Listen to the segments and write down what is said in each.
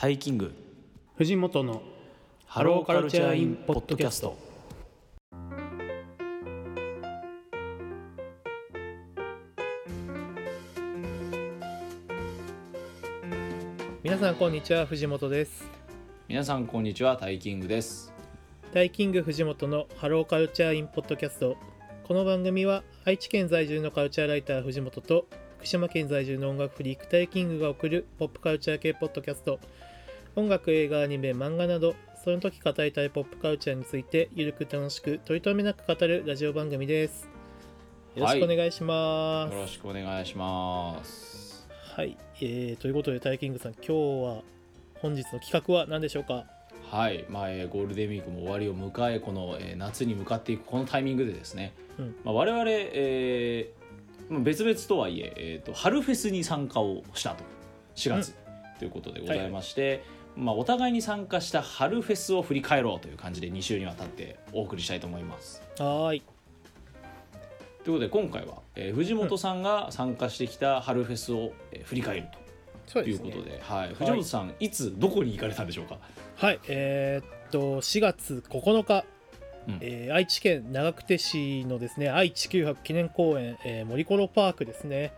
タイキング。藤本のハローカルチャーインポッドキャスト。皆さんこんにちは藤本です。皆さんこんにちはタイキングです。タイキング藤本のハローカルチャーインポッドキャスト。この番組は愛知県在住のカルチャーライター藤本と福島県在住の音楽フリークタイキングが送るポップカルチャー系ポッドキャスト音楽映画アニメ漫画などその時語りたいポップカルチャーについてゆるく楽しく取り留めなく語るラジオ番組です。よろしくお願いします。よろしくお願いします。はい、えー、ということでタイキングさん今日は本日の企画は何でしょうか？はい、まあえーゴールデンウィークも終わりを迎えこの、えー夏に向かっていくこのタイミングでですね、うん。まあ、我々、えーまあ別々とはいええーと春フェスに参加をしたと。4月、ということでございまして、まあ、お互いに参加した春フェスを振り返ろうという感じで2週にわたってお送りしたいと思います。はーい。ということで今回は、えー藤本さんが参加してきた春フェスを、えー振り返るということで、はい、藤本さん、い、つどこに行かれたんでしょうか？はい。えーっと4月9日、うん。えー愛知県長久手市のですね愛・地球博記念公園、えー森コロパークですね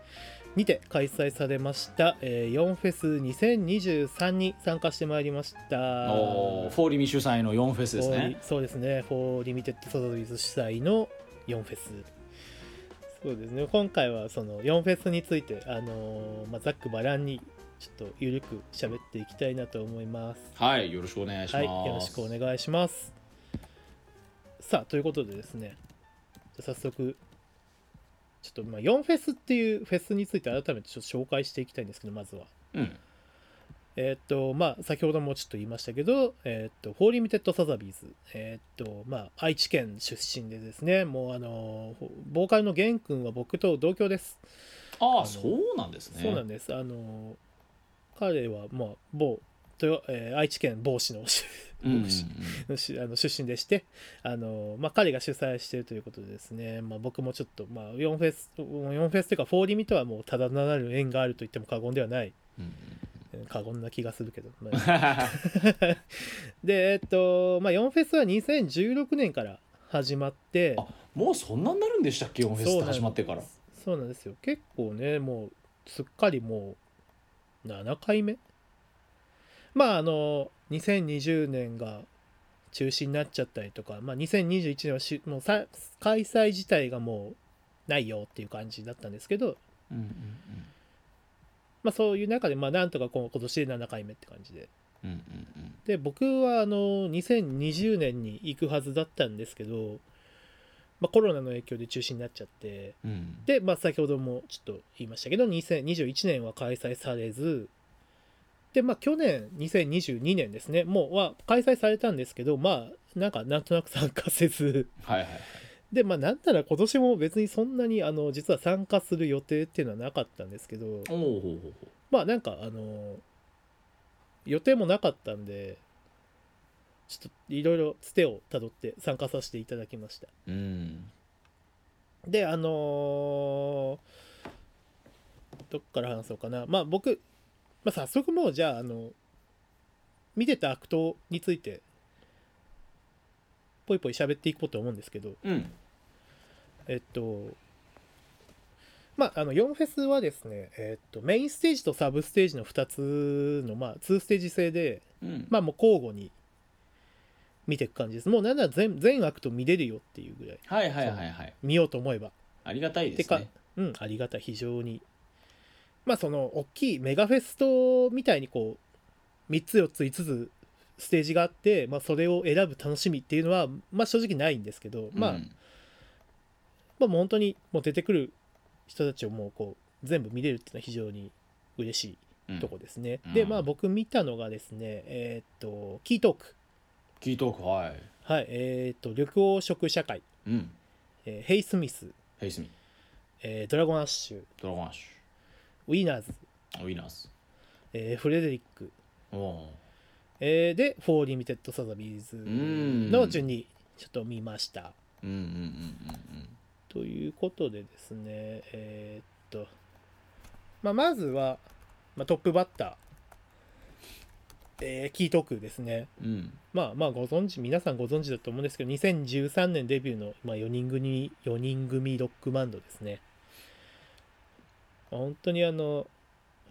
にて開催されました、えー、4フェス2023に参加してまいりました。おーフォーリミ主催の4フェスですね。リそうですね。フォーリミテッドサザビーズ主催の4フェス。そうですね。今回はその4フェスについてあのーまあ、ざっくばらんにちょっとゆるく喋っていきたいなと思います。はいよろしくお願いします、はい、よろしくお願いします。さあ、ということでですね、早速、ちょっとまあ4フェスっていうフェスについて改めてちょっと紹介していきたいんですけど、まずは。うんえーっと、まあ、先ほどもちょっと言いましたけど、えーっと、フォーリミテッドサザビーズ、えーっと、まあ、愛知県出身でですね、もうあの、ボーカルの GEN君は僕と同郷です。ああのそうなんですねそうなんです。あの、彼は、まあ、某、豊えー愛知県某市の あの出身でしてあの、まあ、彼が主催しているということでですね、まあ、僕もちょっと、まあ、4フェス4フェスというかフォーリミとはもうただならぬ縁があると言っても過言ではない。うんうん過言な気がするけど、まあでえっと、まあ、4フェスは2016年から始まって。あもうそんなになるんでしたっけ？4フェスって始まってから。そうなんですよ。結構ねもうすっかりもう7回目まああの2020年が中止になっちゃったりとか、まあ、2021年はしもうさ開催自体がもうないよっていう感じだったんですけど、うんうんまあ、そういう中でまあなんとか今年で7回目って感じで。うんうんうん。で僕はあの2020年に行くはずだったんですけど、まあ、コロナの影響で中止になっちゃってうん。うんで、まあ、先ほどもちょっと言いましたけど2021年は開催されずでまあ去年2022年ですね。もうは開催されたんですけどまあなんかなんとなく参加せず。はいはいはい。でまあなんなら今年も別にそんなにあの実は参加する予定っていうのはなかったんですけど。まあなんかあの予定もなかったんでちょっといろいろつてをたどって参加させていただきました。うん。であのーどっから話そうかな。まあ僕、まあ、早速もうじゃああの見てたアクトについてぽいぽい喋っていこうと思うんですけどうん。えっとまああの4フェスはですねえっとメインステージとサブステージの2つのまあ2ステージ制でうん。まあもう交互に見ていく感じです。もうなんなら全全アクト見れるよっていうぐらい。はいはいはいはい。見ようと思えば。ありがたいですね、うん、ありがたい、非常に。まあ、その、大きいメガフェストみたいに、こう、3つ、4つ、5つ、ステージがあって、まあ、それを選ぶ楽しみっていうのは、まあ、正直ないんですけど、まあ、うん。まあ、もう本当に、もう出てくる人たちをもう、こう、全部見れるっていうのは非常に嬉しうん。いとこですね。うん。で、まあ、僕見たのがですね、えーっと、 KEYTALK。KEYTALK はい。はい、えーっと、緑黄色社会、うん。えー HEY-SMITH、ヘイスミ。えー Dragon Ash、Dragon Ash Wienners、Wienners えーフレデリック、おおえーで、04 Limited Sazabys ん。の順にちょっと見ました。うんうんうんうんということでですね、えーっと、まあ、まずは、まあ、トップバッタえー、キートークですね。うん。まあまあご存知皆さんご存知だと思うんですけど2013年デビューの、まあ、4人組4人組ロックバンドですね本当にあの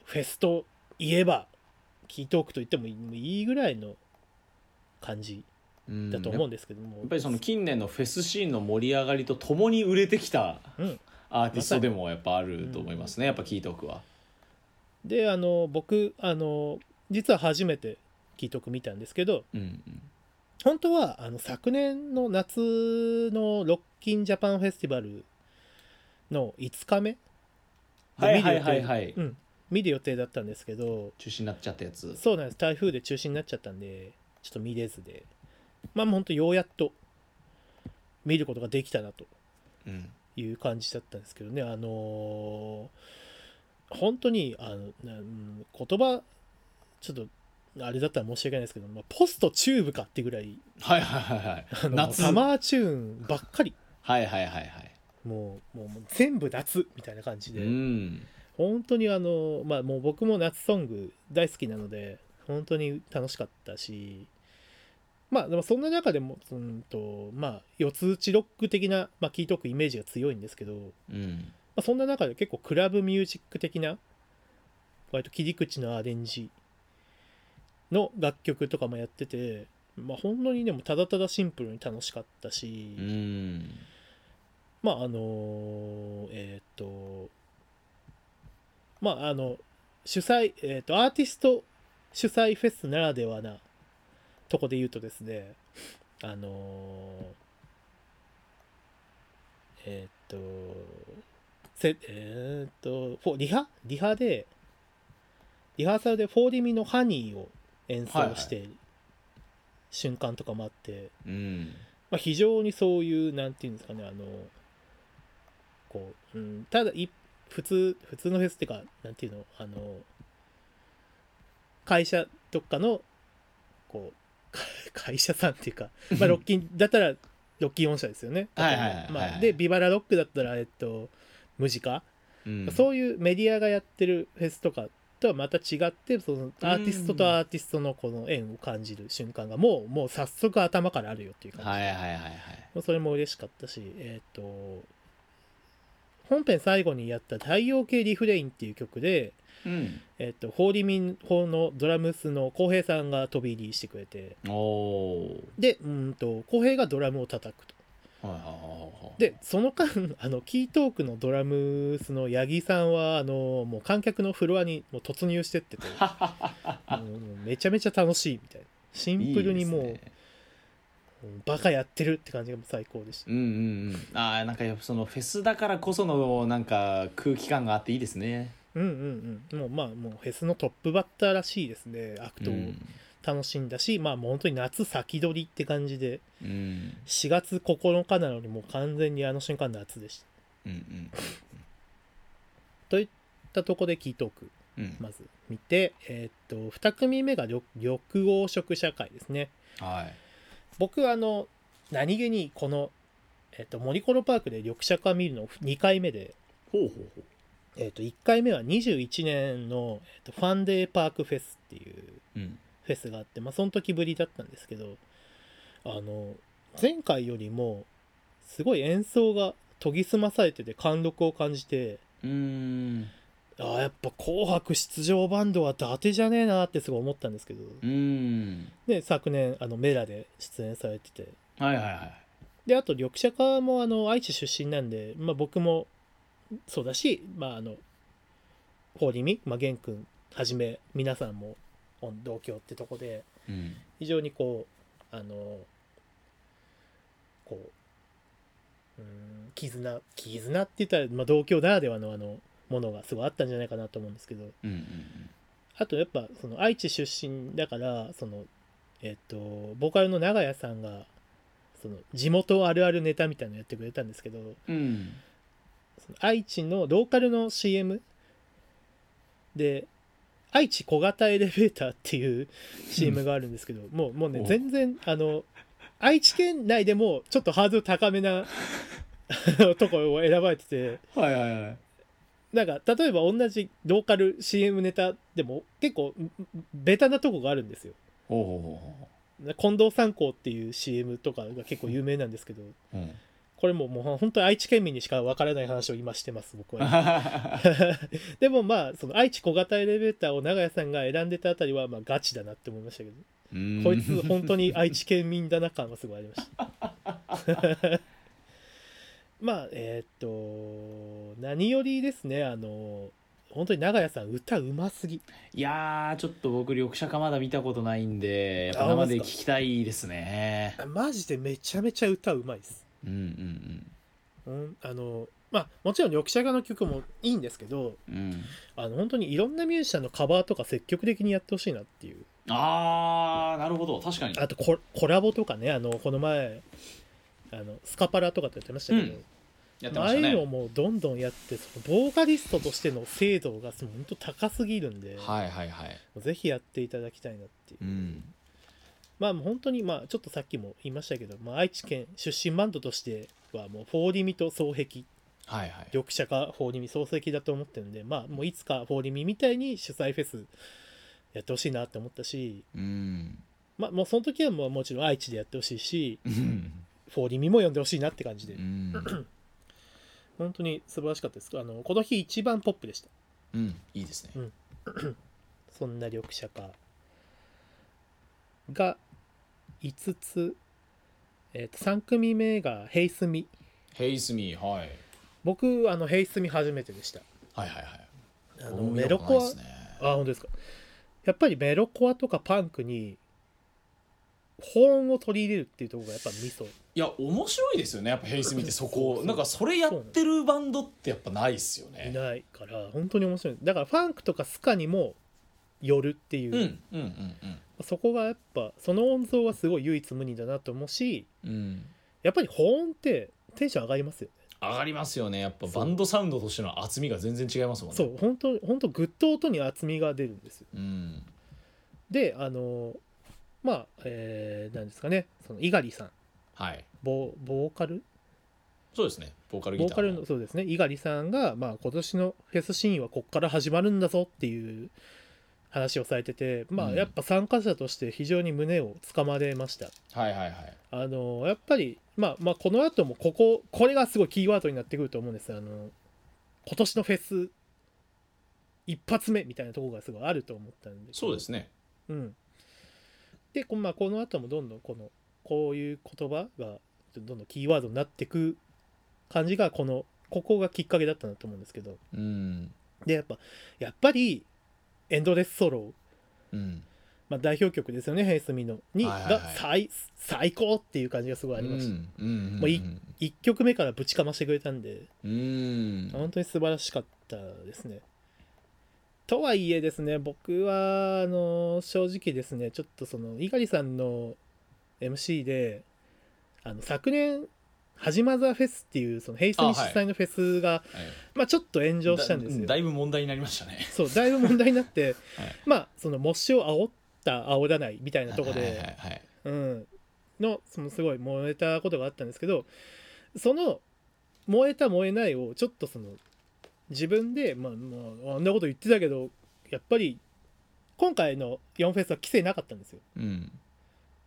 フェスといえばキートークと言ってもいいぐらいの感じうん。だと思うんですけども、やっぱりその近年のフェスシーンの盛り上がりとともに売れてきたうん。アーティストでもやっぱあると思いますね、やっぱキートークは。であの僕あの実は初めてキートーク見たんですけどうんうん。本当はあの昨年の夏のロッキンジャパンフェスティバルの5日目ではいはい見る予定。はいはい、うん、見る予定だったんですけど。中止になっちゃったやつ。そうなんです。台風で中止になっちゃったんでちょっと見れずで。まあもう本当ようやっと見ることができたなと。うん。いう感じだったんですけどね。あのー本当にあのなうん言葉ちょっとあれだったら申し訳ないですけど、まあ、ポストチューブかってぐらいはいはいはいはい。あの夏。サマーチューンばっかり。はいはいはいはいもうもう全部夏みたいな感じで、うん。本当にあのまあもう僕も夏ソング大好きなので本当に楽しかったし。まあでもそんな中でもうんとまあ四つ打ちロック的な、まあ、キートークイメージが強いんですけど、まうん。あ、そんな中で結構クラブミュージック的な割と切り口のアレンジの楽曲とかもやっててまあ本当にでもただただシンプルに楽しかったし、うんまああのえっ、とまああの主催、えっとアーティスト主催フェスならではなとこで言うとですねあのえっ、とせえっ、とフォリハ？リハでリハーサルでフォーディミの「ハニー」を演奏している瞬間とかもあって、うん。まあ、非常にそういうなんていうんですかねあのこう、うん、ただい普通普通のフェスっていうかなんていうのあの会社とかのこうか 会社さんっていうか、まあ、ロッキンだったらロッキンオン社ですよね。はいはいはいはい。まあ、でビバラロックだったらえっとムジカ、うん。そういうメディアがやってるフェスとかとはまた違ってそのアーティストとアーティストのこの縁を感じる瞬間がもうもう早速頭からあるよっていう感じ、はいはいはいはい。それも嬉しかったしえっ、と本編最後にやった「太陽系リフレイン」っていう曲で、うん。えっとホーリミン法のドラムスの浩平さんが飛び入りしてくれて。でうんと浩平がドラムを叩くと。でその間 あのキートークのドラムスの八木さんはあのもう観客のフロアにもう突入してってて。もうもうめちゃめちゃ楽しいみたいな。シンプルにもういいバカやってるって感じが最高でした。うんうんうん。ああなんかやっぱそのフェスだからこそのなんか空気感があっていいですね。うんうんうん。もうまあもうフェスのトップバッターらしいですね。アクトをうん。楽しんだし、まあもう本当に夏先取りって感じで。うん。4月9日なのにもう完全にあの瞬間夏でした。うんうん。といったとこで KEYTALK うん。まず見てえーっと2組目が緑緑黄色社会ですね。はい僕あの何気にこの、えっとモリコロパークでリョクシャカ見るの2回目で、ほうほうほえっと1回目は21年の、えっとファンデーパークフェスっていうフェスがあってまあその時ぶりだったんですけどあの前回よりもすごい演奏が研ぎ澄まされてて貫禄を感じてうーんあーやっぱ「紅白」出場バンドは伊達じゃねえなってすごい思ったんですけど、うーん。で昨年あのメラで出演されてて。はいはいはい。であと緑茶化もあの愛知出身なんで、まあ、僕もそうだし、まあ、あの堀美、まあ、玄君はじめ皆さんも同郷ってとこでうん。非常にこうあのこううん絆絆って言ったら、まあ、同郷ならではのあのものがすごいあったんじゃないかなと思うんですけど。うんうんあとやっぱその愛知出身だからそのえっとボーカルの長屋さんがその地元あるあるネタみたいなのやってくれたんですけどうん。うんその愛知のローカルの CM で愛知小型エレベーターっていう CM があるんですけど もうもうねお全然あの愛知県内でもちょっとハードル高めなところを選ばれてて。はいはいはいなんか例えば同じローカル CM ネタでも結構ベタなとこがあるんですよ。近藤三光っていう CM とかが結構有名なんですけどううんこれももう本当に愛知県民にしか分からない話を今してます僕は。でもまあその愛知小型エレベーターを長屋さんが選んでたあたりはまあガチだなって思いましたけど。うんこいつ本当に愛知県民だな感はすごいありました まあえーっと何よりですねあの本当に長屋さん歌うますぎ。いやーちょっと僕緑茶化まだ見たことないんでやっぱあ生で聞きたいですね。マジでめちゃめちゃ歌うまいです。うんうんうん。あのまあもちろん緑茶画の曲もいいんですけどうん。うんあの本当にいろんなミュージシャンのカバーとか積極的にやってほしいなっていう。あーなるほど。確かに。あとココラボとかねあのこの前あのスカパラとかってやってましたけど、うん。やってああいうのもどんどんやってそのボーカリストとしての精度が本当高すぎるんで、はいはいはい。ぜひやっていただきたいなっていう、うん。まあもう本当にまあちょっとさっきも言いましたけど、まあ、愛知県出身バンドとしてはもうフォーリミと双璧。はいはい。緑茶かフォーリミ双璧だと思ってるんでまあもういつかフォーリミみたいに主催フェスやってほしいなって思ったしうん。まあもうその時はもうもちろん愛知でやってほしいしうんフォーリミも呼んでほしいなって感じで。うん。本当に素晴らしかったです。あのこの日一番ポップでした。うん。いいですね。そんな緑茶化が5つ、えー、と3組目がヘイスミ。ヘイスミはい。僕あのヘイスミ初めてでした。はいはいはい。あのメロコア。ねあ本当ですか。やっぱりメロコアとかパンクに保音を取り入れるっていうところがやっぱミソいや面白いですよね。やっぱヘイスミってそこなんかそれやってるバンドってやっぱないっすよいねないから本当に面白い。だからファンクとかスカにもよるっていう、うんうんうんそこがやっぱその音像はすごい唯一無二だなと思うしうん。うんやっぱり保音ってテンション上がりますよね。上がりますよね。やっぱバンドサウンドとしての厚みが全然違いますもんね。そう本当本当グッと音に厚みが出るんですよ。うん。であのまあえー、なんですかね。その猪狩さん。はい。ボボーカル？そうですね。ボーカルギターボーカルのそうですね。猪狩さんが、まあ、今年のフェスシーンはこっから始まるんだぞっていう話をされててまあうん。やっぱ参加者として非常に胸をつかまれました。はいはいはい。あのやっぱりまあまあこの後もこここれがすごいキーワードになってくると思うんです。あの今年のフェス一発目みたいなところがすごいあると思ったんで。そうですね。うん、でこ,、まあ、この後もどんどんこのこういう言葉がどんどんキーワードになってく感じがこのここがきっかけだったなと思うんですけど。うん。でやっぱやっぱりエンドレスソロー、うん。まあ、代表曲ですよねヘイスミのに、はいはいはい。が最最高っていう感じがすごいありました、うんうんもうい1曲目からぶちかましてくれたんで。うん。本当に素晴らしかったですね。とはいえですね僕はあの正直ですねちょっとその猪狩さんの MC であの昨年はじまざフェスっていうそのヘイスミ主催のフェスが、はい。まあちょっと炎上したんですよ。だだいぶ問題になりましたね。そうだいぶ問題になって、はい。まあその模試を煽った煽らないみたいなところで、うん、のそのすごい燃えたことがあったんですけどその燃えた燃えないをちょっとその自分で、まあ、まああんなこと言ってたけどやっぱり今回の4フェスは規制なかったんですよ。うん。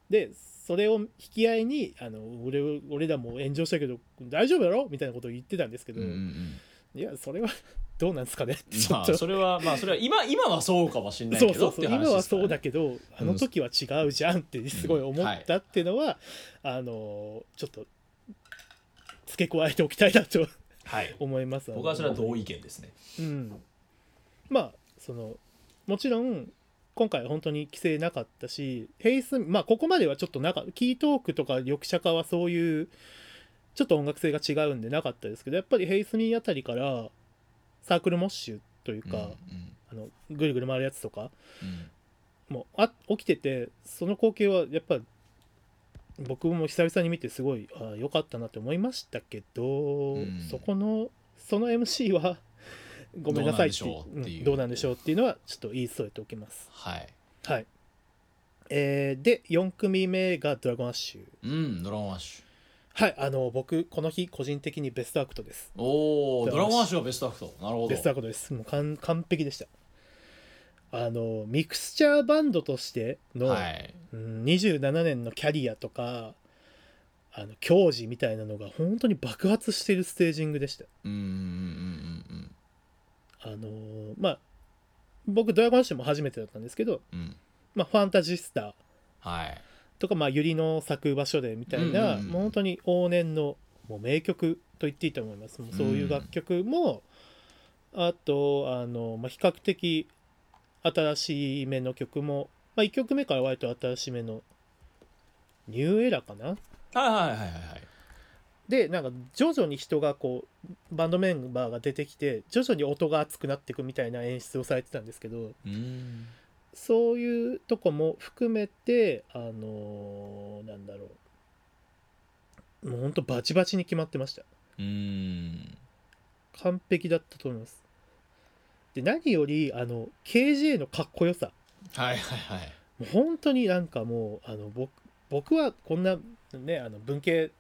でそれを引き合いにあの俺を俺らも炎上したけど大丈夫だろ？みたいなことを言ってたんですけど、うんうんいやそれは どうなんですかね？まあそれはまあそれは今今はそうかもしれないけど今はそうだけどあの時は違うじゃんってすごい思ったっていうのは、あのちょっと付け加えておきたいなとはい思います。僕はそれは同意見ですね。うん。まあそのもちろん今回は本当に規制なかったしヘイスまあここまではちょっとなかキートークとか緑茶化はそういうちょっと音楽性が違うんでなかったですけどやっぱりヘイスミーあたりからサークルモッシュというか、うんあのぐるぐる回るやつとかうん。もうあ起きててその光景はやっぱ僕も久々に見てすごいああよかったなって思いましたけど、うん。そこのその MC は ごめんなさいってどうなんでしょうっていう。のはちょっと言い添えておきます。はい。はい。えーで4組目が Dragon Ash。うん Dragon Ash。はいあの僕この日個人的にベストアクトです。おおド Dragon Ash はベストアクト。なるほど。ベストアクトです。もう完完璧でしたあのミクスチャーバンドとしての、はい。うん27年のキャリアとかあの矜持みたいなのが本当に爆発してるステージングでしたうんうんうんうんあのーまあ僕ドラゴンシュも初めてだったんですけど、うん。うんまあ、ファンタジスタはい。とか、まあ、ユリの咲く場所でみたいな、うんうんうんもう本当に往年のもう名曲と言っていいと思います。もうそういう楽曲も、あとあの、まあ、比較的新しい目の曲も、まあ、1曲目から割と新しめのニューエラかな？はいはいはいはいはい。でなんか徐々に人がこうバンドメンバーが出てきて徐々に音が熱くなっていくみたいな演出をされてたんですけどうん。そういうとこも含めてあのーなんだろう。もうほんとバチバチに決まってました。うん。完璧だったと思いますで何よりあの KJ のかっこよさ。はいはいはい。もう本当になんかもうあの僕僕はこんなねあの文系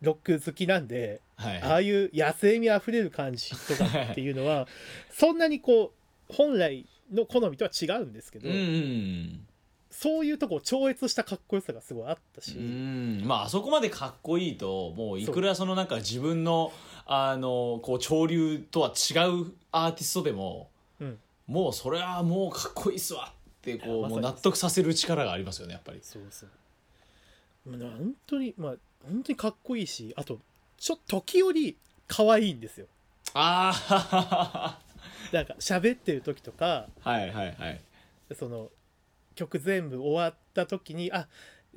ロック好きなんではい。ああいう野生味あふれる感じとかっていうのは そんなにこう本来の好みとは違うんですけど、うんうん。そういうとこを超越したかっこよさがすごいあったし、うん。まああそこまでかっこいいともういくらそのなんか自分のあのこう潮流とは違うアーティストでも、うん。もうそれはもうかっこいいっすわってこいやまもう納得させる力がありますよねやっぱり。そうそう。まあ本当にまあ本当にかっこいいしあとちょっと時折可愛いんですよ。ああ なんか喋ってる時とかはいはいはい。その曲全部終わった時にあ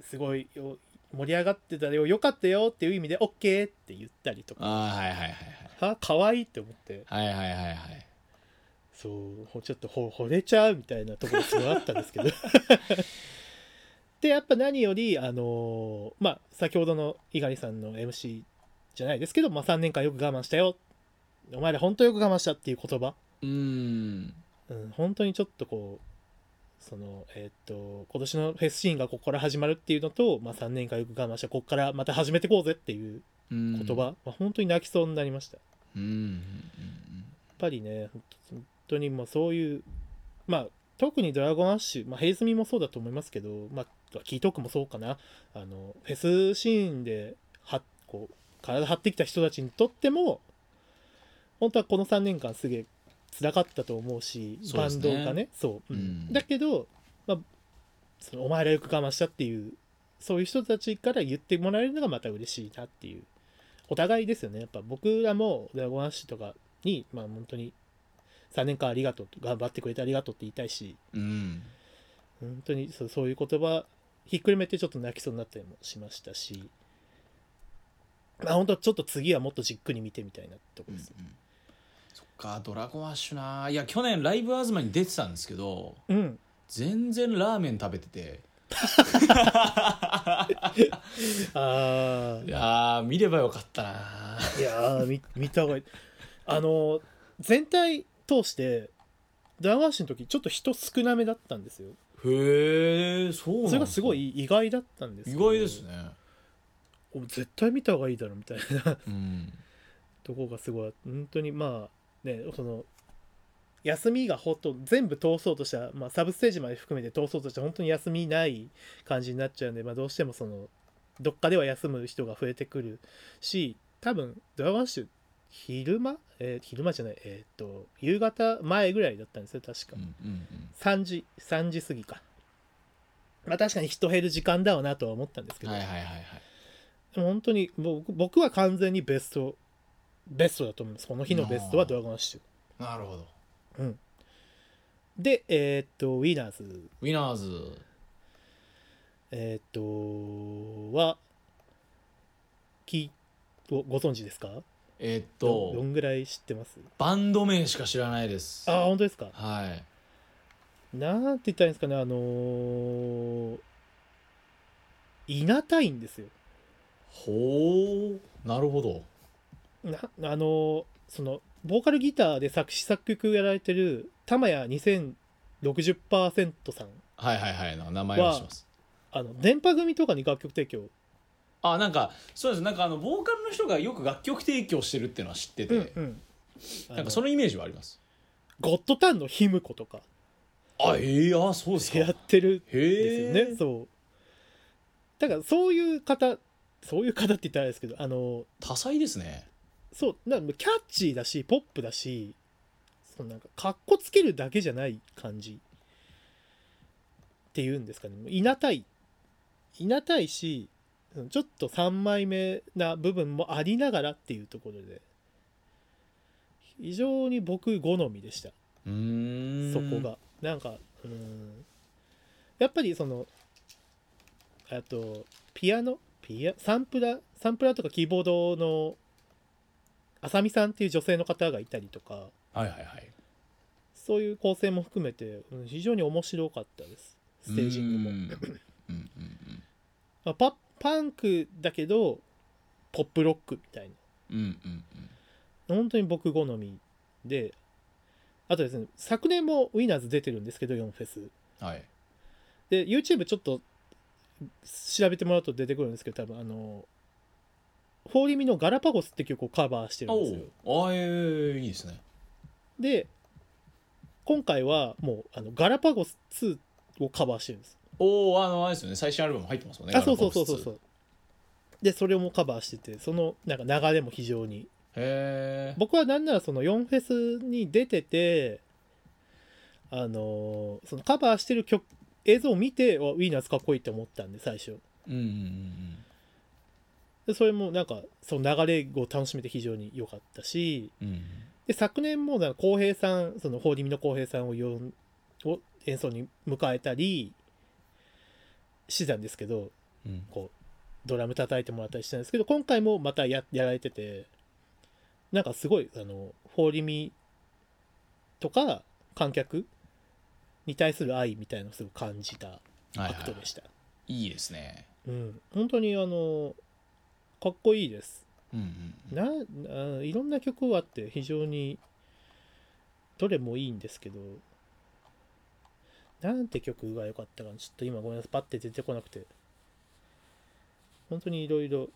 すごいよ盛り上がってたよよかったよっていう意味で OK って言ったりとか。ああはいはいはいあ可愛いって思って。はいはいはいはい。はいそうほちょっとほ惚れちゃうみたいなところすごいあったんですけど。でやっぱ何よりあのーまあ先ほどの猪狩さんの MC じゃないですけど、まあ、3年間よく我慢したよ。お前ら本当よく我慢したっていう言葉、うん。うん、本当にちょっとこうそのえーっと今年のフェスシーンがここから始まるっていうのと、まあ、3年間よく我慢したここからまた始めていこうぜっていう言言葉、まあ、本当に泣きそうになりました。うんうんうんやっぱりね本当本当にもうそういうまあ特にドラゴンアッシュ、まあ、ヘイズミもそうだと思いますけど、まあ、キートークもそうかな。あのフェスシーンではこう体張ってきた人たちにとっても本当はこの3年間すげえ辛かったと思うしバンドがね。そう、うん。うん。だけど、まあ、そのお前らよく我慢したっていうそういう人たちから言ってもらえるのがまた嬉しいなっていうお互いですよね。やっぱ僕らもドラゴンアッシュとかにまあ本当に3年間ありがとう頑張ってくれてありがとうって言いたいしうん。本当にそうそういう言葉ひっくるめてちょっと泣きそうになったりもしましたしまあ本当ちょっと次はもっとじっくり見てみたいなところですよ、そっかドラゴンアッシュな。いや去年ライブアズマに出てたんですけどうん。全然ラーメン食べてて。あいやー見ればよかったな。あいやー見見た方がいい。あの全体通してドラゴンアッシュの時ちょっと人少なめだったんですよ。へえそうなんそれがすごいい意外だったんです意けど。外ですね。お絶対見た方がいいだろみたいな。うん。とこがすごい本当にまあねその休みがほと全部通そうとした、まあ、サブステージまで含めて通そうとした本当に休みない感じになっちゃうんで、まあ、どうしてもそのどっかでは休む人が増えてくるし多分ドラゴンシュ昼間、えー昼間じゃない。えっ、と夕方前ぐらいだったんですよ確か。うんうん3時3時過ぎか。まあ確かに人減る時間だわなとは思ったんですけど、うんはいはいはいはい。でも本当に僕僕は完全にベストベストだと思います。この日のベストはドラゴンシュなるほど。でえーっとウィナーズ。ウィナーズ。えーっとはきごご存知ですか？えーっどどとんぐらい知ってます？バンド名しか知らないです。あ本当ですか？はい。なんて言ったらいいんですかね？あのーいなたいんですよ。ほうなるほど。なあのーそのボーカルギターで作詞作曲やられてる玉谷2060%さん。はいはいはいな名前はします。あの電波組とかに楽曲提供。あなんかそうです。なんかあのボーカルの人がよく楽曲提供してるっていうのは知ってて、うんうん。なんかそのイメージはあります。ゴッドタンのヒムコとか。あええあそうですか。やってるんですよね。そう。だからそういう方そういう方って言ったらあれですけどあの多彩ですねそうなんかキャッチーだしポップだしそのなんかかっこつけるだけじゃない感じ。っていうんですかね。いなたい。いなたいしうんちょっと3枚目な部分もありながらっていうところで。非常に僕好みでした。そこが。なんかうん。やっぱりそのあとピアノ？ピアサンプラサンプラーとかキーボードのあさみさんっていう女性の方がいたりとかはいはいはい。そういう構成も含めてうん非常に面白かったです。ステージングも。うん。うんうんまあパパンクだけどポップロックみたいうんうんうん。な本当に僕好みであとですね昨年もウィナーズ出てるんですけど4フェス。うんはい。で YouTube ちょっと調べてもらうと出てくるんですけど多分あのフォーリミの「ガラパゴス」って曲をカバーしてるんですよ。おおあええいいですね。で今回はもうあのガラパゴス2をカバーしてるんです。おおあのあれですよね。最新アルバム入ってますもんね。あそうそうそうそう。そうでそれもカバーしててそのなんか流れも非常に。へえ僕はなんならその4フェスに出ててあのーそのカバーしてる曲映像を見てわウィーナーズかっこいいって思ったんで最初。うんうんうんでそれもなんかその流れを楽しめて非常に良かったしうん。うんで昨年もなんか浩平さんそのホーリミの浩平さんを呼んを演奏に迎えたりしてたんですけどうん。こうドラム叩いてもらったりしたんですけど今回もまたややられててなんかすごいあのフォーリミとか観客に対する愛みたいなのをすごい感じたはいはい。アクトでした、いいですね。うん。本当にあのかっこいいです。うんうんなあいろんな曲があって非常にどれもいいんですけどなんて曲が良かったかなちょっと今ごめんなさいパッて出てこなくて。本当にいろいろ。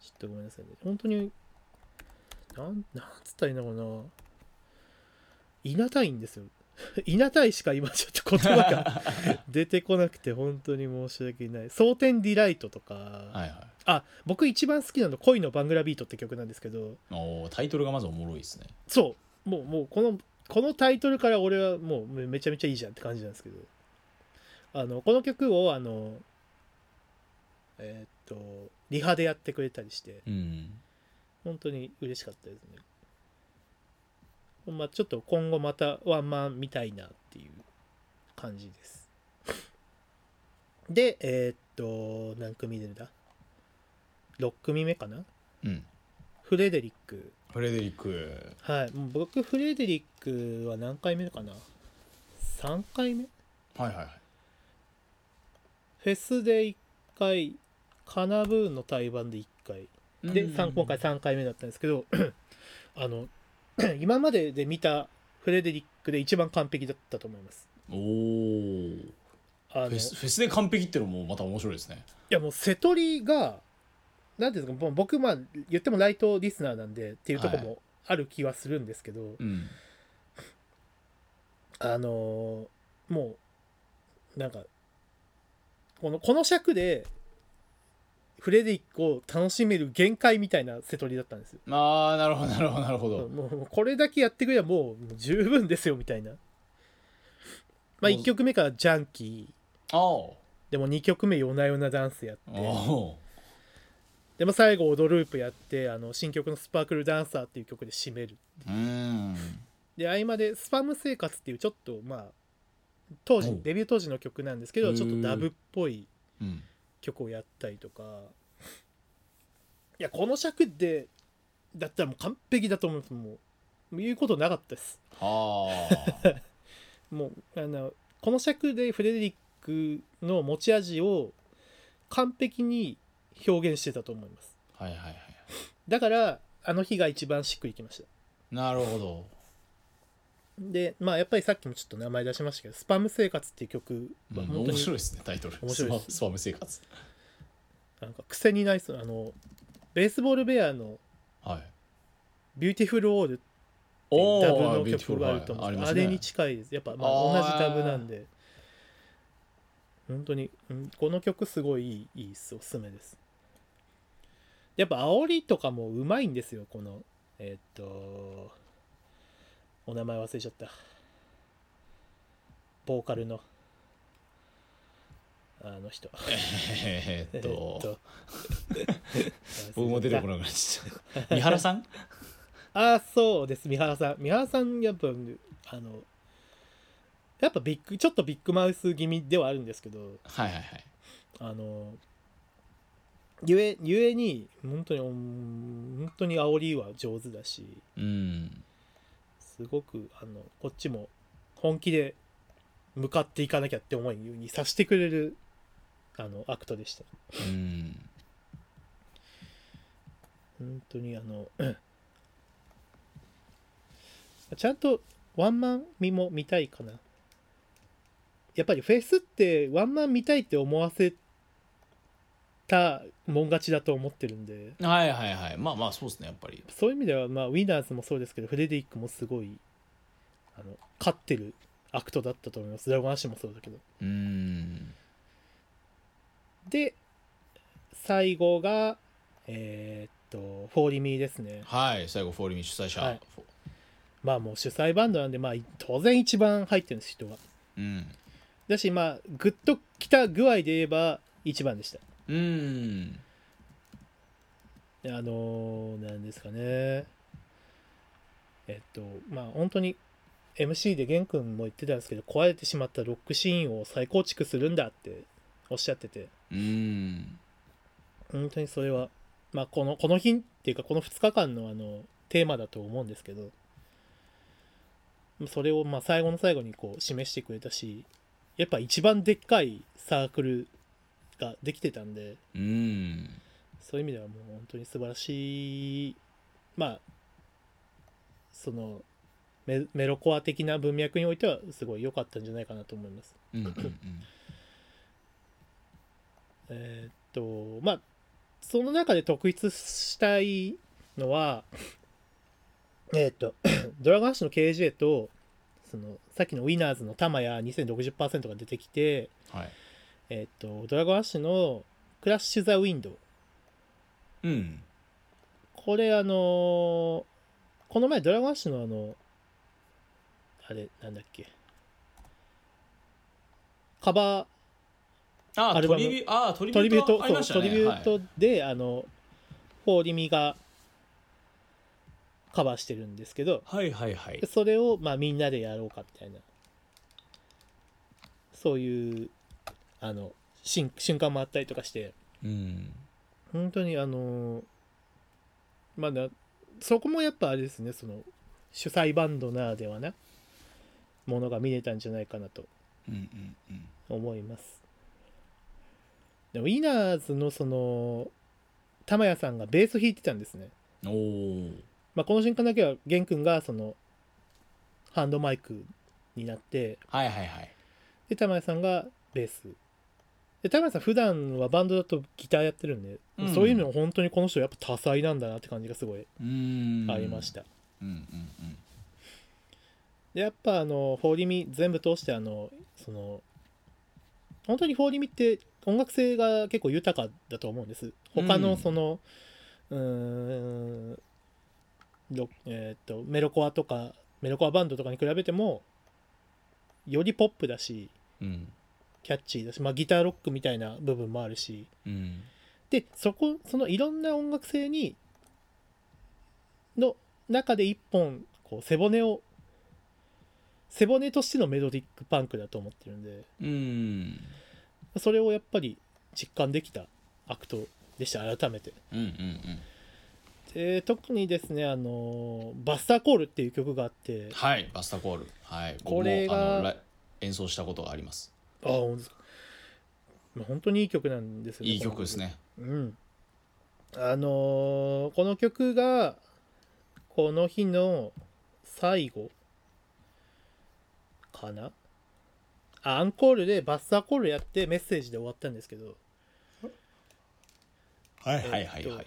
ちょっとごめんなさいね。本当になんなんつったらいいのかないな。たいんですよいなたいしか今ちょっと言葉が 出てこなくて本当に申し訳ない。蒼天ディライトとか、はいはい。あ僕一番好きなの「恋のバングラビート」って曲なんですけど。タイトルがまずおもろいですね。そう。もうもうこのこのタイトルから俺はもうめめちゃめちゃいいじゃんって感じなんですけど。あのこの曲をあのえーっとリハでやってくれたりして。うん。本当に嬉しかったですねまあちょっと今後またワンマン見たいなっていう感じです。でえーっと何組出るんだ？6組目かな？うん。フレデリック。フレデリック。はい。僕フレデリックは何回目かな？3回目？はいはいはい。フェスで1回カナブーンの対バンで1回。で、今回3回目だったんですけど あの 今までで見たフレデリックで一番完璧だったと思います。おおあのいフェスフェスで完璧ってのもまた面白いですね。やもう瀬戸りが何ていうんですか僕まあ言ってもライトリスナーなんでっていうところもある気はするんですけど、うん。あのーもうなんかこのこの尺でフレデリックを楽しめる限界みたいな瀬戸りだったんですよ。ああなるほどなるほどなるほど。もうこれだけやってくればもう十分ですよみたいな。まあもう。1曲目から「ジャンキー。ああ」でも2曲目「夜な夜なダンス」やって。おでも最後「オドループ」やってあの新曲の「スパークルダンサー」っていう曲で締めるう。ん。で合間で「スパム生活」っていうちょっとまあ当時デビュー当時の曲なんですけどちょっとダブっぽいうん曲をやったりとか。いやこの尺でだったらもう完璧だと思います。もう言うことなかったです。はあ もうあのこの尺でフレデリックの持ち味を完璧に表現してたと思います。はいはいはい。だからあの日が一番しっくりきました。なるほどでまあやっぱりさっきもちょっと名前出しましたけど「スパム生活」っていう曲は面白いですねタイトル。面白いです。スパム生活。なんか癖になりそうあの Base Ball Bear のはい「 Beautiful Wall」っていうおーダブの曲があると思うんですはいあれに近いです。やっぱまあ同じダブなんで。本当に、うんこの曲すごいいいいいっすおすすめです。やっぱ煽りとかもうまいんですよこのえーっとお名前忘れちゃった。ボーカルの。あの人。えーっと。え 僕も出てこなくなっちゃった。三原さん？あそうです。三原さん。三原さんやっぱあのやっぱビッグちょっとビッグマウス気味ではあるんですけど。はいはいはい。あのゆえゆえに本当にうん本当に煽りは上手だし。うんすごくあのこっちも本気で向かっていかなきゃって思いにさせてくれるあのアクトでした。うん。本当にあの ちゃんとワンマン見も見たいかな。やっぱりフェスってワンマン見たいって思わせたもん勝ちだと思ってるんで。はいはいはい。まあまあそうですねやっぱり。そういう意味では、まあ、 Wienners もそうですけどフレデリックもすごいあの勝ってるアクトだったと思います。 Dragon Ash もそうだけど。うん。で最後がえーっとフォーリミですね。はい最後フォーリミ主催者、はい。まあもう主催バンドなんで、まあ、当然一番入ってるんです人は。うん。だしまあグッときた具合で言えば一番でしたうん。であのーなんですかね。えっとまあ本当に MC で玄君も言ってたんですけど壊れてしまったロックシーンを再構築するんだっておっしゃってて。うん。本当にそれはまあこのこの日っていうかこの2日間のあのテーマだと思うんですけど。それをまあ最後の最後にこう示してくれたしやっぱ一番でっかいサークルができてたんでうん。そういう意味ではもう本当に素晴らしい。まあそのメメロコア的な文脈においてはすごい良かったんじゃないかなと思います。うんうんえーっとまあその中で特筆したいのはえーっと ドラゴンアッシュの KJ とそのさっきのウィナーズのタマヤ2060%が出てきてはいえーっとドラゴンアッシュのクラッシュ・ザ・ウィンドウ。うん。これあのーこの前ドラゴンアッシュのあのあれなんだっけ。カバー。あアルバム。トリビューあトリト。リビュート、ね。そうトリビュートで、あのフォーリミがカバーしてるんですけど。はいはいはいはい。それをまあみんなでやろうかみたいな。そういうあの瞬瞬間もあったりとかして。うん本当にあのまだそこもやっぱあれですねその主催バンドならではなものが見れたんじゃないかなと。思います。でもウィナーズのその玉谷さんがベース弾いてたんですね、まあ、この瞬間だけは玄君がそのハンドマイクになって。はいはいはい。で玉谷さんがベースで玉谷さん普段はバンドだとギターやってるんで、うん。そういうの本当にこの人やっぱ多彩なんだなって感じがすごいうん。ありました、うんうんでやっぱあのフォーリミ全部通してあのその本当にフォーリミって音楽性が結構豊かだと思うんです。他うん。のそのうーんロえーっとメロコアとかメロコアバンドとかに比べてもよりポップだしうんキャッチーだし、まあ、ギターロックみたいな部分もあるし。うん。でそこそのいろんな音楽性にの中で一本こう背骨を背骨としてのメロディックパンクだと思ってるんで。うん。それをやっぱり実感できたアクトでした改めて。うんうんうん。で特にですねあの Buster Call っていう曲があって。はい Buster Call。はい。僕もこれがあのラ演奏したことがありますあ本当ですか。まあ本当にいい曲なんですよいい曲ですね。うん。あのーこの曲がこの日の最後かな？あアンコールでバスターコールやってメッセージで終わったんですけど。はいはいはいはい。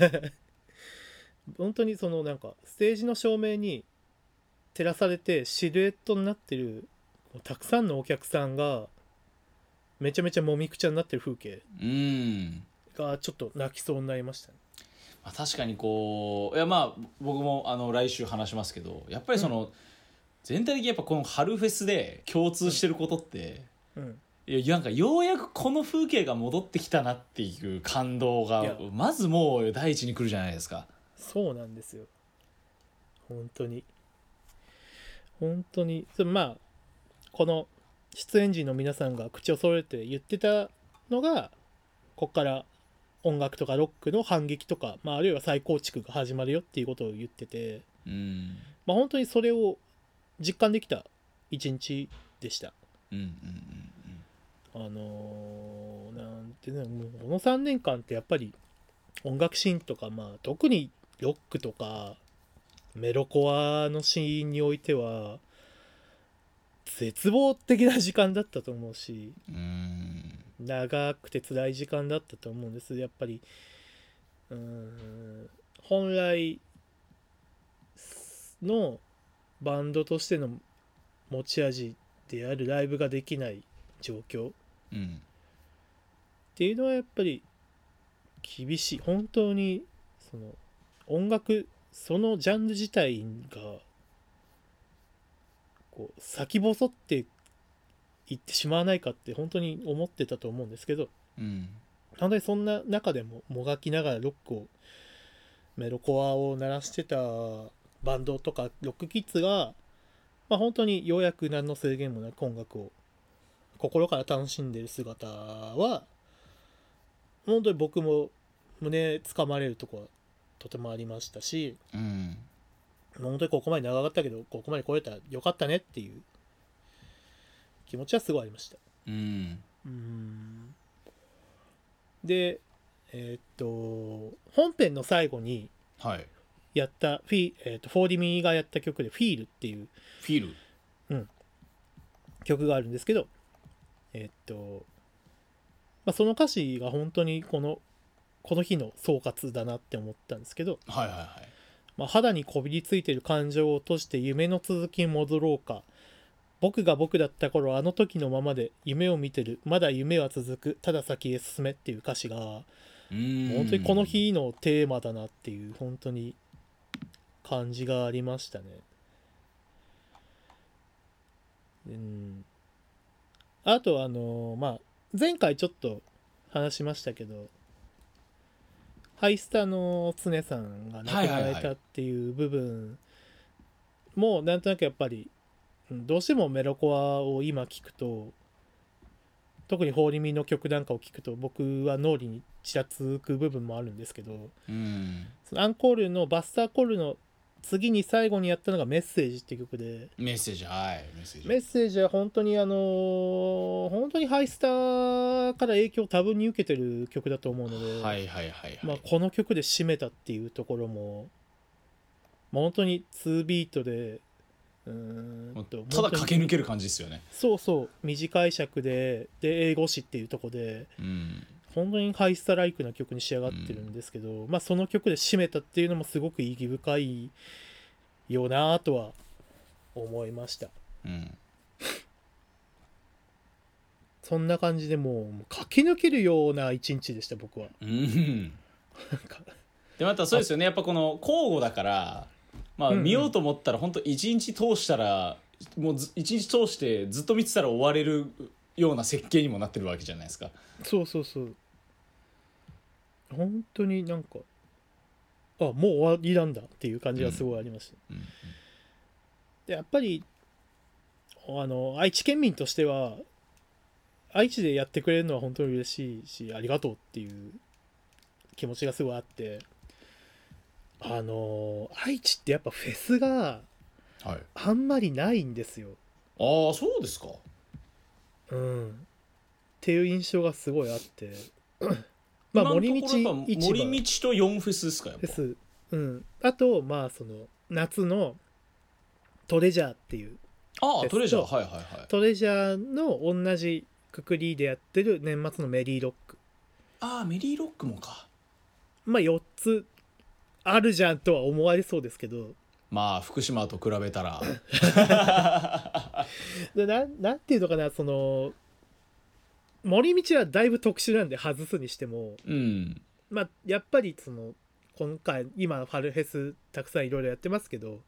えっと。本当にそのなんかステージの照明に照らされてシルエットになってるこうたくさんのお客さんがめちゃめちゃもみくちゃになってる風景うん。がちょっと泣きそうになりましたね。まあ、確かにこういやまあ僕もあの来週話しますけどやっぱりその、全体的にやっぱこの春フェスで共通してることって、うん、いやなんかようやくこの風景が戻ってきたなっていう感動がまずもう第一に来るじゃないですか。そうなんですよ。本当に。本当に。そまあこの出演陣の皆さんが口を揃えて言ってたのがこっから音楽とかロックの反撃とか、まあ、あるいは再構築が始まるよっていうことを言ってて、うんまあ、本当にそれを実感できた一日でした。うんうんあのーなんていうのもうこの3年間ってやっぱり音楽シーンとか、まあ、特にロックとかメロコアのシーンにおいては絶望的な時間だったと思うし長くて辛い時間だったと思うんです。やっぱりうーん本来のバンドとしての持ち味であるライブができない状況。うんっていうのはやっぱり厳しい。本当にその音楽そのジャンル自体がこう先細っていってしまわないかって本当に思ってたと思うんですけどうん。本当にそんな中でももがきながらロックをメロコアを鳴らしてたバンドとかロックキッズが、まあ、本当にようやく何の制限もなく音楽を心から楽しんでる姿は本当に僕も胸つかまれるとこはとてもありましたしうん本当にここまで長かったけどここまで来れたらよかったねっていう。気持ちはすごいありました。うん。うん。でえーっと本編の最後にはい。やったフィ、えーっとフォーディミーがやった曲で「フィールっていうフィール？曲があるんですけどえーっと、まあ、その歌詞が本当にこのこの日の総括だなって思ったんですけど、はいはいはいまあ、肌にこびりついてる感情を落として夢の続きに戻ろうか。僕が僕だった頃あの時のままで夢を見てる。まだ夢は続く。ただ先へ進めっていう歌詞がうん。本当にこの日のテーマだなっていう本当に感じがありましたね。うん、あとあのまあ前回ちょっと話しましたけどハイスタの常さんが亡くなられたっていう部分もなんとなくやっぱりうんどうしてもメロコアを今聞くと特にホーリミの曲なんかを聞くと僕は脳裏にちらつく部分もあるんですけどうん。そのアンコールのバスターコールの次に最後にやったのが「メッセージ」って曲で。メッセージはいメッセージ。メッセージは本当にあのー本当にハイスターから影響を多分に受けてる曲だと思うので、はいはいはいはい、まあ、この曲で締めたっていうところも、まあ、本当に2ビートでうーんとただ駆け抜ける感じですよね。そうそう短い尺でで英語詞っていうところで。うん本当にハイスタライクな曲に仕上がってるんですけど、まあその曲で締めたっていうのもすごく意義深いよなとは思いました。うん。そんな感じでもう駆け抜けるような一日でした僕は。うん。でまたそうですよね。やっぱこの交互だからまあうんうん。見ようと思ったら本当一日通したらもうず一日通してずっと見てたら終われるような設計にもなってるわけじゃないですか。そうそうそう本当になんかあもう終わりなんだっていう感じがすごいありました、うんでやっぱりあの愛知県民としては愛知でやってくれるのは本当に嬉しいしありがとうっていう気持ちがすごいあってあの愛知ってやっぱフェスがはい。あんまりないんですよ。ああそうですか。うん、っていう印象がすごいあってまあ森道森道と4フェスですかやっぱ。フェス、うん、あとまあその夏のトレジャーっていう。ああトレジャー。はいはいはい。トレジャーの同じくくりでやってる年末のメリーロック。ああメリーロックもか。まあ4つあるじゃんとは思われそうですけど。まあ福島と比べたら。でなんなんていうのかなその森道はだいぶ特殊なんで外すにしてもうん。まあやっぱりその今回今春フェスたくさんいろいろやってますけど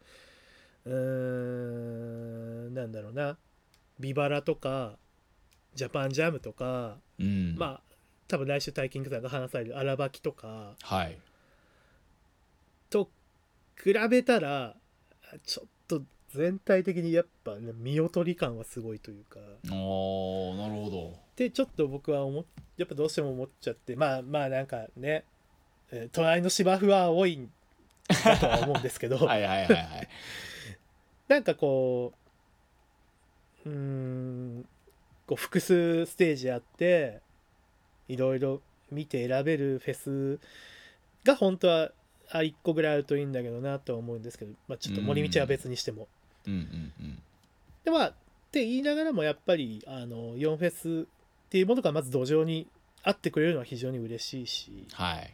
うーんなんだろうな。ビバラとかジャパンジャムとか、うん。まあ多分来週タイキングさんが話される荒ばきとかはい。と比べたらちょっと全体的にやっぱ、ね、見劣り感はすごいというか。おーなるほど。でちょっと僕は思っやっぱどうしても思っちゃってまあまあなんかね、えー隣の芝生は青いんだとは思うんですけど、はいはいはいはい。なんかこううーんこう複数ステージあっていろいろ見て選べるフェスが本当はあ1個ぐらいあるといいんだけどなとは思うんですけど、まあ、ちょっと森道は別にしても。うんうんうん。でまあって言いながらもやっぱりあの4フェスっていうものがまず土壌にあってくれるのは非常に嬉しいし。はい。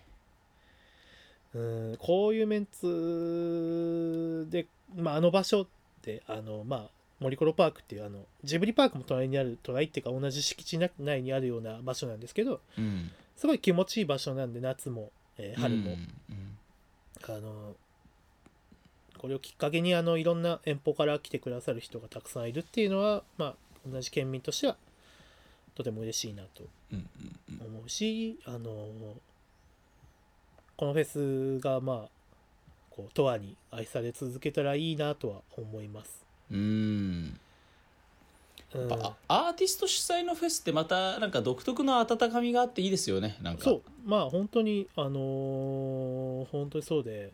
うんこういうメンツで、まあ、あの場所ってあの、まあ、森コロパークっていうあのジブリパークも隣にある隣っていうか同じ敷地内にあるような場所なんですけどうん。すごい気持ちいい場所なんで夏も、えー春も、うんうん。あのこれをきっかけにあのいろんな遠方から来てくださる人がたくさんいるっていうのは、まあ、同じ県民としてはとても嬉しいなとうんうんうん。思うしあのこのフェスがまあこう永遠に愛され続けたらいいなとは思います。うん。アーティスト主催のフェスってまたなんか独特の温かみがあっていいですよねなんか。そう。まあ本当にあのー本当にそうで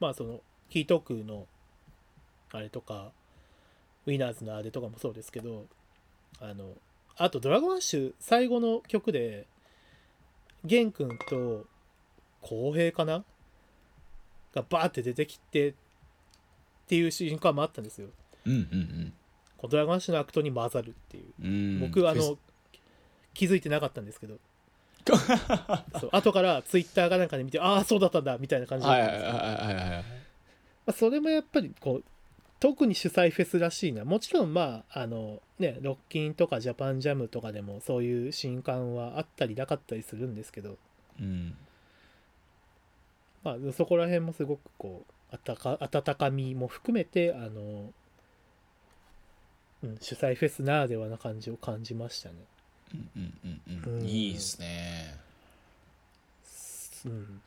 まあそのヒートークのあれとかウィナーズのあれとかもそうですけどあのあとドラゴンアッシュ最後の曲で玄君と浩平かな？がバーって出てきてっていう瞬間もあったんですよ。うんうんこう Dragon Ash のアクトに混ざるっていう。うんうん僕あの気づいてなかったんですけど。そう後からツイッターがなんかで見てああそうだったんだみたいな感じだったんですけど、はいはいはいはいあ、それもやっぱりこう特に主催フェスらしいな。もちろんまああのねロッキンとかジャパンジャムとかでもそういう瞬間はあったりなかったりするんですけど、うん。まあ、そこら辺もすごくこうあたか温かみも含めてあの、うん、主催フェスならではな感じを感じましたね。うんうんうんうん。うん。いいですね。うん、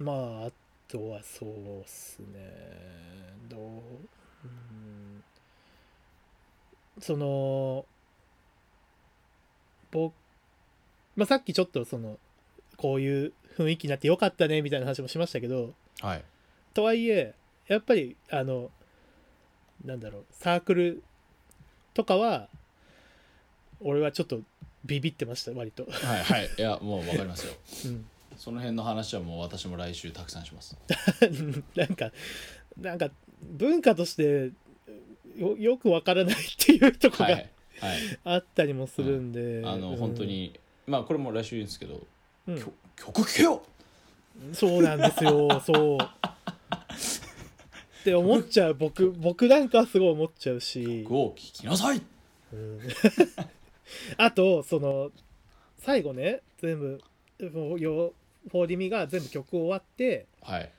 まああとはそうっすね。どう、うん、その僕、まあ、さっきちょっとそのこういう雰囲気になってよかったねみたいな話もしましたけどはい。とはいえやっぱりあのなんだろうサークルとかは俺はちょっとビビってました割と、はいはい。いやもうわかりますよ。うん、その辺の話はもう私も来週たくさんします。なんかなんか文化としてよよくわからないっていうとこがはいはい。あったりもするんで、あのうん。本当にまあこれも来週言うんですけどうん。曲聴けよ！そうなんですよ そう。って思っちゃう。僕僕なんかはすごい思っちゃうし、曲を聴きなさい！うん。あとその最後ね全部もうよフォーディミが全部曲終わってはい。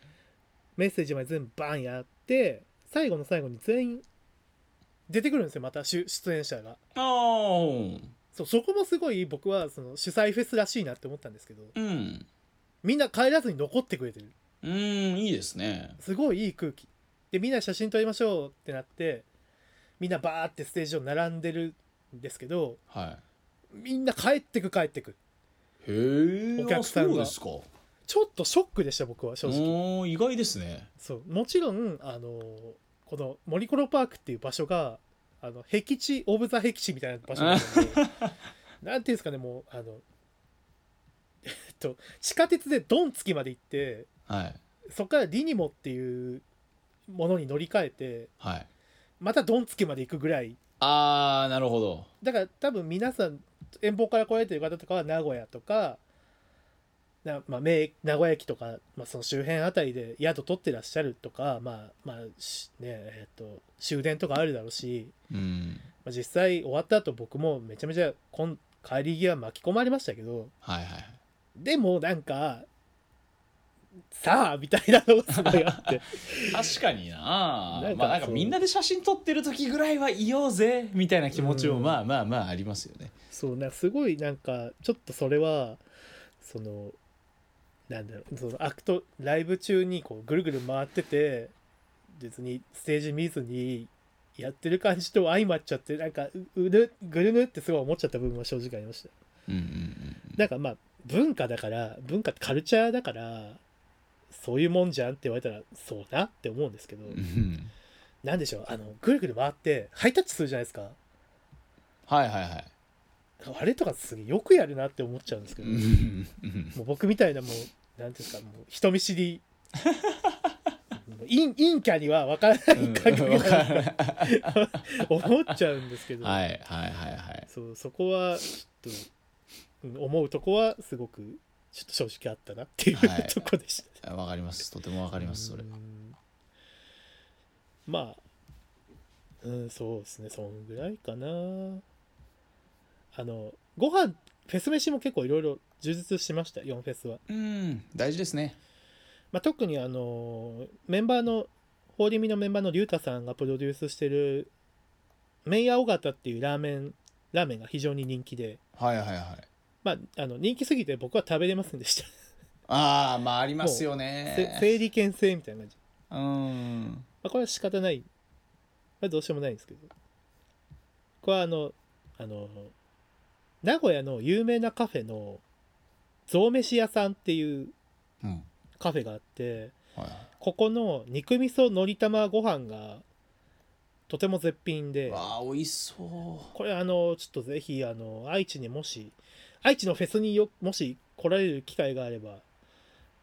メッセージまで全部バンやって最後の最後に全員出てくるんですよまた出出演者が。ああそうそこもすごい僕はその主催フェスらしいなって思ったんですけどうん。みんな帰らずに残ってくれてる。うんいいですね。すごいいい空気。でみんな写真撮りましょうってなってみんなバーってステージ上並んでるんですけどはみんな帰ってく帰ってくお客さんが。ちょっとショックでした僕は正直。意外ですね。そう。もちろんあのこの森コロパークっていう場所があの僻地オブ・ザ僻地みたいな場所なので なんていうんですかねもうあのえっと地下鉄でドン付きまで行ってはい。そこからリニモっていうものに乗り換えてはい。またドン付きまで行くぐらい。ああなるほど。だから多分皆さん遠方から来られてる方とかは名古屋とかなまあ、名名古屋駅とか、まあ、その周辺あたりで宿取ってらっしゃるとか、まあまあしねえっと終電とかあるだろうし、うん。まあ、実際終わった後僕もめちゃめちゃこん帰り際巻き込まれましたけどはいはい。でもなんかさあみたいなのがすごいあって。確かにな。なんかまあなんかみんなで写真撮ってる時ぐらいはいようぜみたいな気持ちもうん。まあまあまあありますよね。そうなすごいなんかちょっとそれはそのなんだろうそのアクトライブ中にこうぐるぐる回ってて別にステージ見ずにやってる感じと相まっちゃってなんかううるぐるぬってすごい思っちゃった部分は正直ありました。うんうんうん。なんかまあ文化だから文化ってカルチャーだからそういうもんじゃんって言われたらそうなって思うんですけど、うん。なんでしょうあのぐるぐる回ってハイタッチするじゃないですか。はいはいはい。あれとかすげえよくやるなって思っちゃうんですけど、うん。うんうんもう僕みたいなもうなんていうんですかもう人見知り。陰陰キャには分からないうん感覚がる思っちゃうんですけど、はいはいはいはい。そうそこはちょっとうん思うとこはすごくちょっと正直あったなっていう、はい。とこでした。わかります。とてもわかりますそれ。まあうんそうですね。そんぐらいかな。あのご飯フェス飯も結構いろいろ充実しました？4フェスは、うん大事ですね。まあ、特にあのメンバーのホーリミのメンバーのリュウタさんがプロデュースしてる麺屋尾形っていうラーメンラーメンが非常に人気で。はいはいはいまああの人気すぎて僕は食べれませんでした。ああまあありますよせね整理券制みたいな感じ。うん。まあ、これは仕方ない、まあ、どうしようもないんですけど。これはあのあの名古屋の有名なカフェの象飯屋さんっていううんカフェがあってはいはい。ここの肉味噌のり玉ご飯がとても絶品で。わあ美味しそう。これあのちょっとぜひあの愛知にもし愛知のフェスによもし来られる機会があれば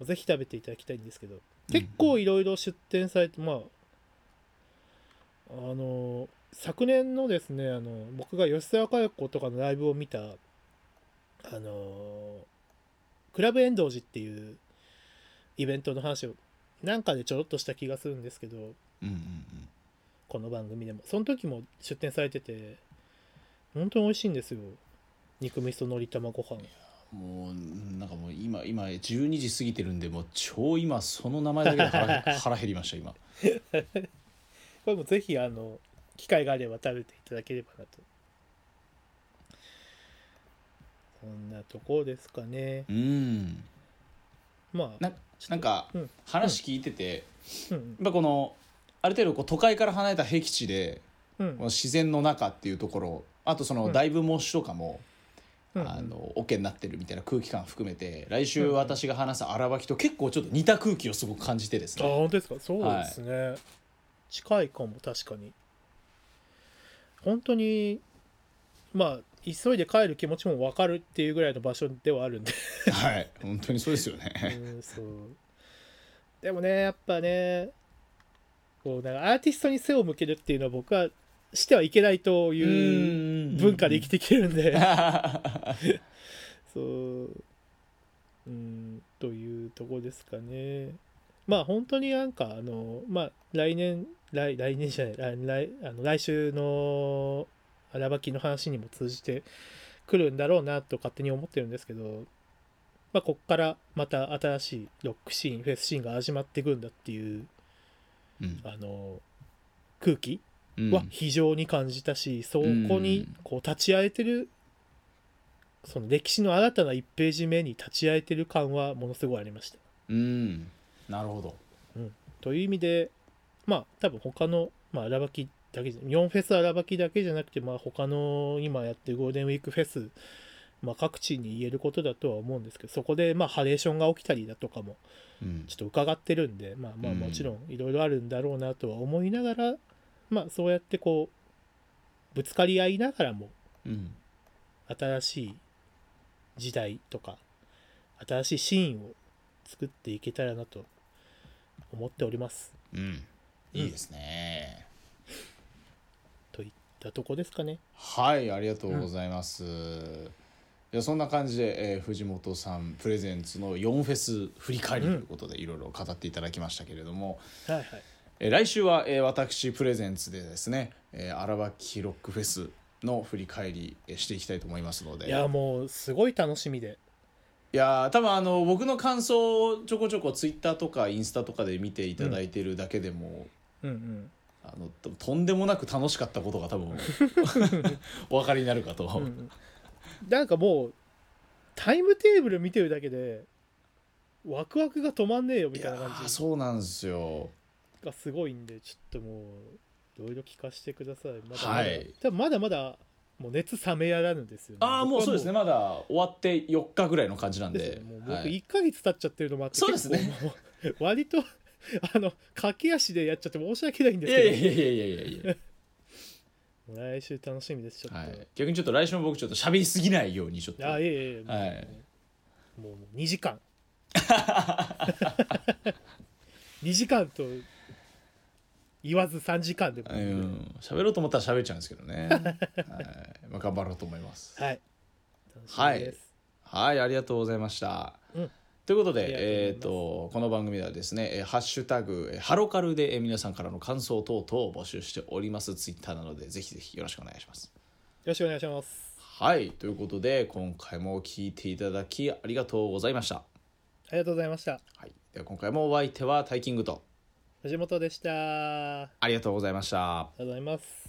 ぜひ食べていただきたいんですけど結構いろいろ出店されて、まああの昨年のですねあの僕が吉沢佳代子とかのライブを見たあのクラブエンドージっていうイベントの話をなんかでちょろっとした気がするんですけどうんうんうん。この番組でも。その時も出店されてて本当に美味しいんですよ肉味噌のり玉ご飯もうなんかもう今今12時過ぎてるんでもう超今その名前だけで腹腹減りました今。これもぜひあの機会があれば食べていただければなと。そんなところですかね。うん。まあ。ななんかうん。話聞いてて、うん。やっぱこのある程度こう都会から離れた僻地でうん。自然の中っていうところあとそのうん。だいぶ模試とかも、うんあの OK になってるみたいな空気感含めて来週うん。私が話す荒ばきと結構ちょっと似た空気をすごく感じてですね、あ本当ですか？そうですね、近いかも確かに。本当にまあ急いで帰る気持ちも分かるっていうぐらいの場所ではあるんで。はい。本当にそうですよね。うんそう。でもねやっぱねこうなんかアーティストに背を向けるっていうのは僕はしてはいけないという文化で生きてきてるんで。そう。うんというとこですかね。まあ本当になんかあのまあ来年来来年じゃない来来あの来週の荒ばきの話にも通じてくるんだろうなと勝手に思ってるんですけどまあこっからまた新しいロックシーンフェスシーンが始まっていくんだっていううん。あの空気うんは非常に感じたし、そこにこう立ち会えてるその歴史の新たな1ページ目に立ち会えてる感はものすごいありました。うん。なるほど。という意味でまあ多分他の、まあ、荒ばきだけじゃ4フェス荒ばきだけじゃなくて、まあ、他の今やってるゴールデンウィークフェス、まあ、各地に言えることだとは思うんですけどそこでまあハレーションが起きたりだとかもうん。ちょっと伺ってるんで、まあまあうんもちろん。いろいろあるんだろうなとは思いながら、まあそうやってこう、ぶつかり合いながらも、うん。新しい時代とか、新しいシーンを作っていけたらなと思っております。うん。いいですね、といったとこですかね。はいありがとうございます、いじゃあそんな感じで、えー藤本さんプレゼンツの4フェス振り返りということでいろいろ語っていただきましたけれども、はいはいえー来週は、えー私プレゼンツでですね、えー、荒垣ロックフェスの振り返りえーしていきたいと思いますので。いやもうすごい楽しみで。いやー多分あの僕の感想をちょこちょこツイッターとかインスタとかで見ていただいてるだけでも、うん。うんあのととんでもなく楽しかったことが多分 お分かりになるかと、うんうん。なんかもうタイムテーブル見てるだけでワクワクが止まんねえよみたいな感じ。そうなんですよがすごいんでちょっともういろいろ聞かせてください。まだまだ、はい。多分まだまだもう熱冷めやらぬですよ。ねああもうそうですね。まだ終わって4日ぐらいの感じなんで。すでよもう僕はい。1ヶ月経っちゃってるのもあってそうですね。もう割と あの駆け足でやっちゃって申し訳ないんでいやすけどいやいやいやいやいや、もう来週楽しみですちょっと、はい、逆にちょっと来週も僕ちょっと喋りすぎないようにちょっと。あいえいえ。い。えはいもうもう2時間。2時間と言わず3時間でも、うん。喋ろうと思ったら喋っちゃうんですけどね、はい。まあ、頑張ろうと思います。はい。楽しみです、はいありがとうございました、うん。ということありがとえます。ー、とこの番組ではですね「えーハッシュタグえーハロカル」でえー皆さんからの感想等々を募集しております。ツイッターなのでぜひぜひよろしくお願いします。よろしくお願いします。はい。ということで今回も聞いていただきありがとうございました、ありがとうございました。はい、では今回もお相手はタイキングと藤本でした。あありがとうございました。りがとうございます